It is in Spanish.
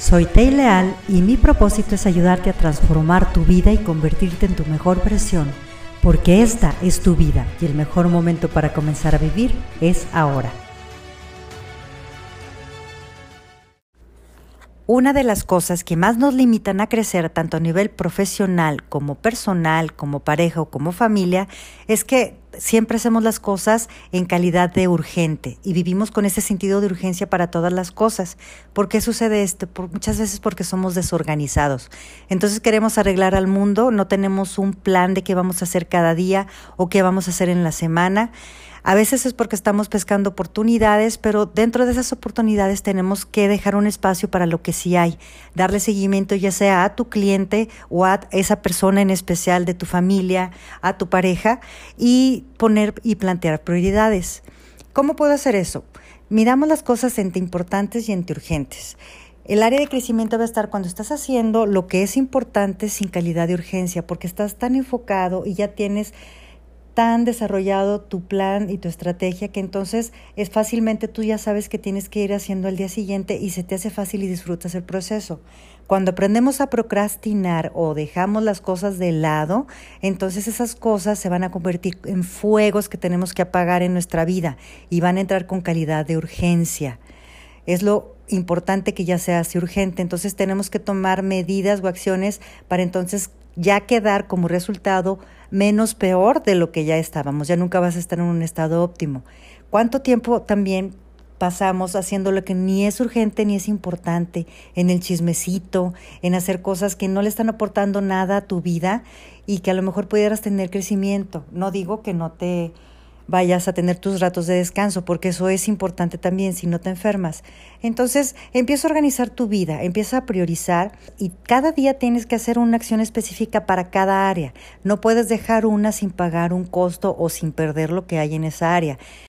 Soy Tei Leal y mi propósito es ayudarte a transformar tu vida y convertirte en tu mejor versión, porque esta es tu vida y el mejor momento para comenzar a vivir es ahora. Una de las cosas que más nos limitan a crecer tanto a nivel profesional como personal, como pareja o como familia, es que siempre hacemos las cosas en calidad de urgente y vivimos con ese sentido de urgencia para todas las cosas. ¿Por qué sucede esto? Por, muchas veces porque somos desorganizados. Entonces queremos arreglar al mundo, no tenemos un plan de qué vamos a hacer cada día o qué vamos a hacer en la semana. A veces es porque estamos pescando oportunidades, pero dentro de esas oportunidades tenemos que dejar un espacio para lo que sí hay, darle seguimiento ya sea a tu cliente o a esa persona en especial de tu familia, a tu pareja y poner y plantear prioridades. ¿Cómo puedo hacer eso? Miramos las cosas entre importantes y entre urgentes. El área de crecimiento va a estar cuando estás haciendo lo que es importante sin calidad de urgencia, porque estás tan enfocado y ya tienes tan desarrollado tu plan y tu estrategia que entonces es fácilmente tú ya sabes que tienes que ir haciendo al día siguiente y se te hace fácil y disfrutas el proceso. Cuando aprendemos a procrastinar o dejamos las cosas de lado, entonces esas cosas se van a convertir en fuegos que tenemos que apagar en nuestra vida y van a entrar con calidad de urgencia. Es lo importante que ya sea así urgente, entonces tenemos que tomar medidas o acciones para entonces ya quedar como resultado menos peor de lo que ya estábamos. Ya nunca vas a estar en un estado óptimo. ¿Cuánto tiempo también pasamos haciendo lo que ni es urgente ni es importante, en el chismecito, en hacer cosas que no le están aportando nada a tu vida y que a lo mejor pudieras tener crecimiento? No digo que no te vayas a tener tus ratos de descanso, porque eso es importante también si no te enfermas. Entonces, empieza a organizar tu vida, empieza a priorizar y cada día tienes que hacer una acción específica para cada área. No puedes dejar una sin pagar un costo o sin perder lo que hay en esa área.